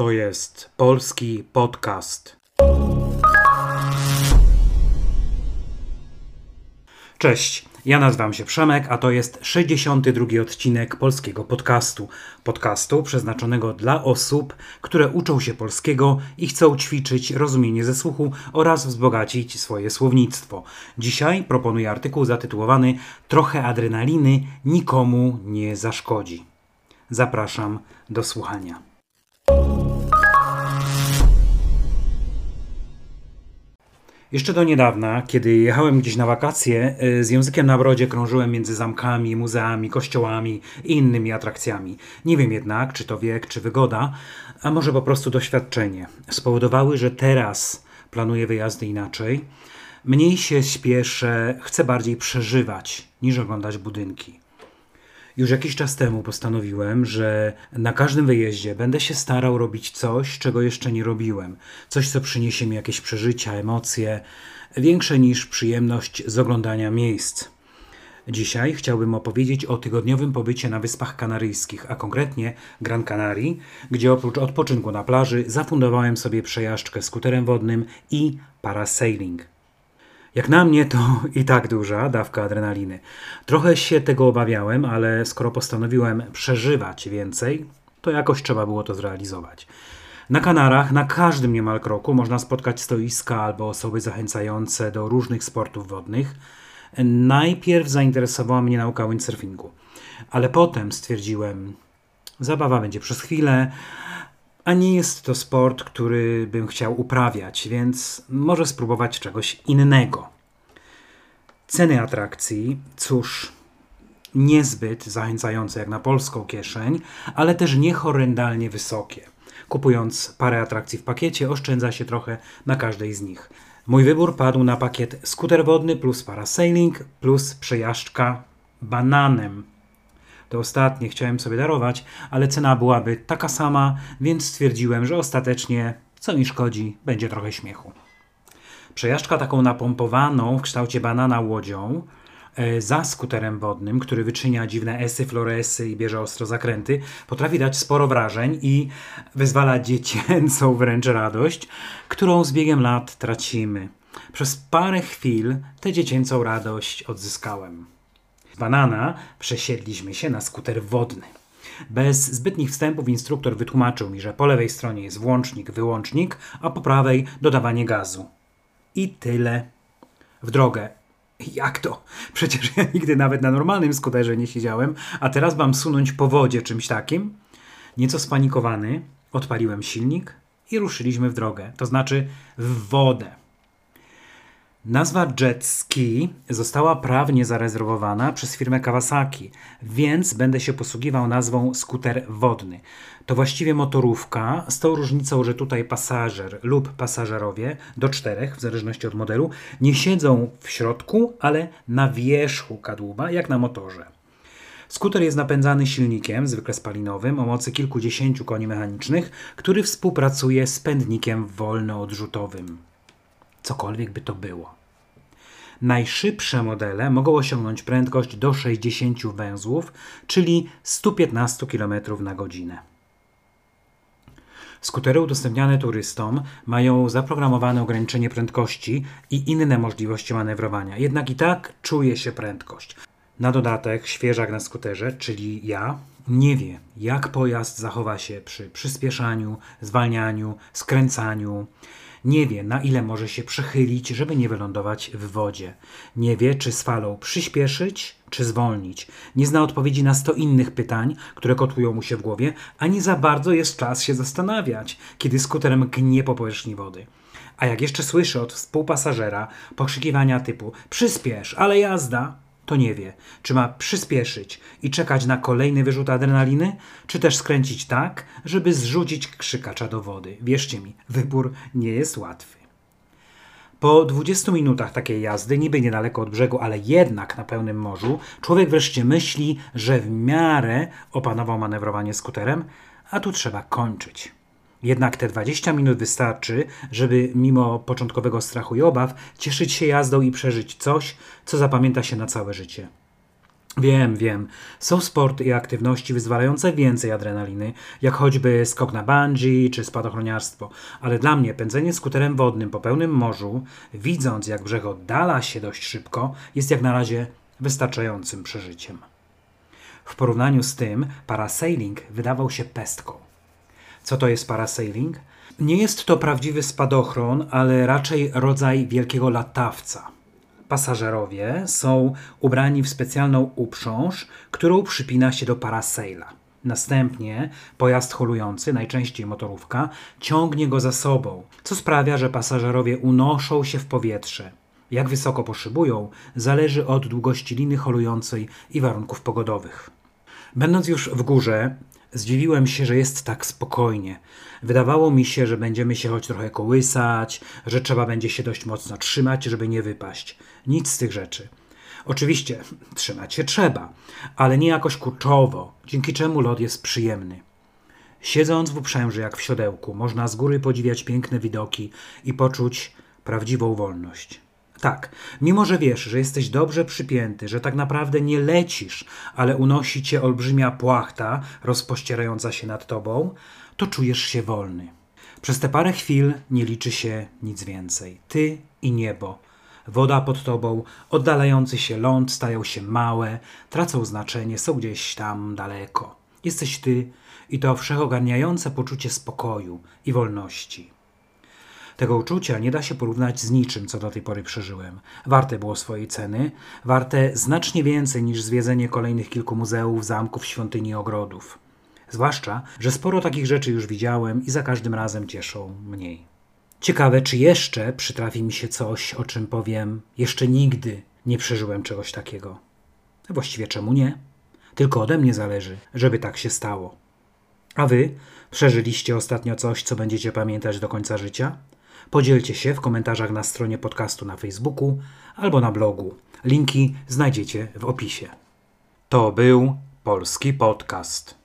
To jest polski podcast. Cześć, ja nazywam się Przemek, a to jest 62 odcinek polskiego podcastu. Podcastu przeznaczonego dla osób, które uczą się polskiego i chcą ćwiczyć rozumienie ze słuchu oraz wzbogacić swoje słownictwo. Dzisiaj proponuję artykuł zatytułowany Trochę adrenaliny nikomu nie zaszkodzi. Zapraszam do słuchania. Jeszcze do niedawna, kiedy jechałem gdzieś na wakacje, y, z językiem na brodzie krążyłem między zamkami, muzeami, kościołami i innymi atrakcjami. Nie wiem jednak, czy to wiek, czy wygoda, a może po prostu doświadczenie, spowodowały, że teraz planuję wyjazdy inaczej. Mniej się śpieszę, chcę bardziej przeżywać niż oglądać budynki. Już jakiś czas temu postanowiłem, że na każdym wyjeździe będę się starał robić coś, czego jeszcze nie robiłem. Coś, co przyniesie mi jakieś przeżycia, emocje, większe niż przyjemność z oglądania miejsc. Dzisiaj chciałbym opowiedzieć o tygodniowym pobycie na Wyspach Kanaryjskich, a konkretnie Gran Canaria, gdzie oprócz odpoczynku na plaży zafundowałem sobie przejażdżkę skuterem wodnym i parasailing. Jak na mnie to i tak duża dawka adrenaliny. Trochę się tego obawiałem, ale skoro postanowiłem przeżywać więcej, to jakoś trzeba było to zrealizować. Na Kanarach, na każdym niemal kroku można spotkać stoiska albo osoby zachęcające do różnych sportów wodnych. Najpierw zainteresowała mnie nauka windsurfingu, ale potem stwierdziłem, zabawa będzie przez chwilę, a nie jest to sport, który bym chciał uprawiać, więc może spróbować czegoś innego. Ceny atrakcji, cóż, niezbyt zachęcające jak na polską kieszeń, ale też niehorrendalnie wysokie. Kupując parę atrakcji w pakiecie, oszczędza się trochę na każdej z nich. Mój wybór padł na pakiet skuter wodny plus parasailing plus przejażdżka bananem to ostatnie chciałem sobie darować, ale cena byłaby taka sama, więc stwierdziłem, że ostatecznie, co mi szkodzi, będzie trochę śmiechu. Przejażdżka taką napompowaną w kształcie banana łodzią e, za skuterem wodnym, który wyczynia dziwne esy, floresy i bierze ostro zakręty, potrafi dać sporo wrażeń i wyzwala dziecięcą wręcz radość, którą z biegiem lat tracimy. Przez parę chwil tę dziecięcą radość odzyskałem banana przesiedliśmy się na skuter wodny. Bez zbytnich wstępów instruktor wytłumaczył mi, że po lewej stronie jest włącznik, wyłącznik, a po prawej dodawanie gazu. I tyle. W drogę. Jak to? Przecież ja nigdy nawet na normalnym skuterze nie siedziałem, a teraz mam sunąć po wodzie czymś takim? Nieco spanikowany, odpaliłem silnik i ruszyliśmy w drogę, to znaczy w wodę. Nazwa jet ski została prawnie zarezerwowana przez firmę Kawasaki, więc będę się posługiwał nazwą skuter wodny. To właściwie motorówka, z tą różnicą, że tutaj pasażer lub pasażerowie, do czterech w zależności od modelu, nie siedzą w środku, ale na wierzchu kadłuba, jak na motorze. Skuter jest napędzany silnikiem, zwykle spalinowym, o mocy kilkudziesięciu koni mechanicznych, który współpracuje z pędnikiem wolnoodrzutowym cokolwiek by to było. Najszybsze modele mogą osiągnąć prędkość do 60 węzłów, czyli 115 km na godzinę. Skutery udostępniane turystom mają zaprogramowane ograniczenie prędkości i inne możliwości manewrowania. Jednak i tak czuje się prędkość. Na dodatek świeżak na skuterze, czyli ja, nie wie, jak pojazd zachowa się przy przyspieszaniu, zwalnianiu, skręcaniu. Nie wie, na ile może się przechylić, żeby nie wylądować w wodzie. Nie wie, czy z falą przyspieszyć, czy zwolnić. Nie zna odpowiedzi na sto innych pytań, które kotłują mu się w głowie, ani za bardzo jest czas się zastanawiać, kiedy skuterem gnie po powierzchni wody. A jak jeszcze słyszy od współpasażera pokrzykiwania typu przyspiesz, ale jazda, to nie wie, czy ma przyspieszyć i czekać na kolejny wyrzut adrenaliny, czy też skręcić tak, żeby zrzucić krzykacza do wody. Wierzcie mi, wybór nie jest łatwy. Po 20 minutach takiej jazdy, niby niedaleko od brzegu, ale jednak na pełnym morzu, człowiek wreszcie myśli, że w miarę opanował manewrowanie skuterem, a tu trzeba kończyć. Jednak te 20 minut wystarczy, żeby mimo początkowego strachu i obaw cieszyć się jazdą i przeżyć coś, co zapamięta się na całe życie. Wiem, wiem. Są sporty i aktywności wyzwalające więcej adrenaliny, jak choćby skok na bungee czy spadochroniarstwo, ale dla mnie pędzenie skuterem wodnym po pełnym morzu, widząc jak brzeg oddala się dość szybko, jest jak na razie wystarczającym przeżyciem. W porównaniu z tym parasailing wydawał się pestką. Co to jest parasailing? Nie jest to prawdziwy spadochron, ale raczej rodzaj wielkiego latawca. Pasażerowie są ubrani w specjalną uprząż, którą przypina się do parasaila. Następnie pojazd holujący, najczęściej motorówka, ciągnie go za sobą, co sprawia, że pasażerowie unoszą się w powietrze. Jak wysoko poszybują, zależy od długości liny holującej i warunków pogodowych. Będąc już w górze, zdziwiłem się, że jest tak spokojnie. Wydawało mi się, że będziemy się choć trochę kołysać, że trzeba będzie się dość mocno trzymać, żeby nie wypaść. Nic z tych rzeczy. Oczywiście, trzymać się trzeba, ale nie jakoś kurczowo, dzięki czemu lot jest przyjemny. Siedząc w uprzęży jak w siodełku, można z góry podziwiać piękne widoki i poczuć prawdziwą wolność. Tak, mimo że wiesz, że jesteś dobrze przypięty, że tak naprawdę nie lecisz, ale unosi cię olbrzymia płachta rozpościerająca się nad tobą, to czujesz się wolny. Przez te parę chwil nie liczy się nic więcej. Ty i niebo. Woda pod tobą, oddalający się ląd stają się małe, tracą znaczenie, są gdzieś tam daleko. Jesteś ty i to wszechogarniające poczucie spokoju i wolności. Tego uczucia nie da się porównać z niczym, co do tej pory przeżyłem. Warte było swojej ceny, warte znacznie więcej niż zwiedzenie kolejnych kilku muzeów, zamków, świątyni i ogrodów. Zwłaszcza, że sporo takich rzeczy już widziałem i za każdym razem cieszą mniej. Ciekawe, czy jeszcze przytrafi mi się coś, o czym powiem, jeszcze nigdy nie przeżyłem czegoś takiego. Właściwie czemu nie? Tylko ode mnie zależy, żeby tak się stało. A wy przeżyliście ostatnio coś, co będziecie pamiętać do końca życia? Podzielcie się w komentarzach na stronie podcastu na Facebooku albo na blogu. Linki znajdziecie w opisie. To był polski podcast.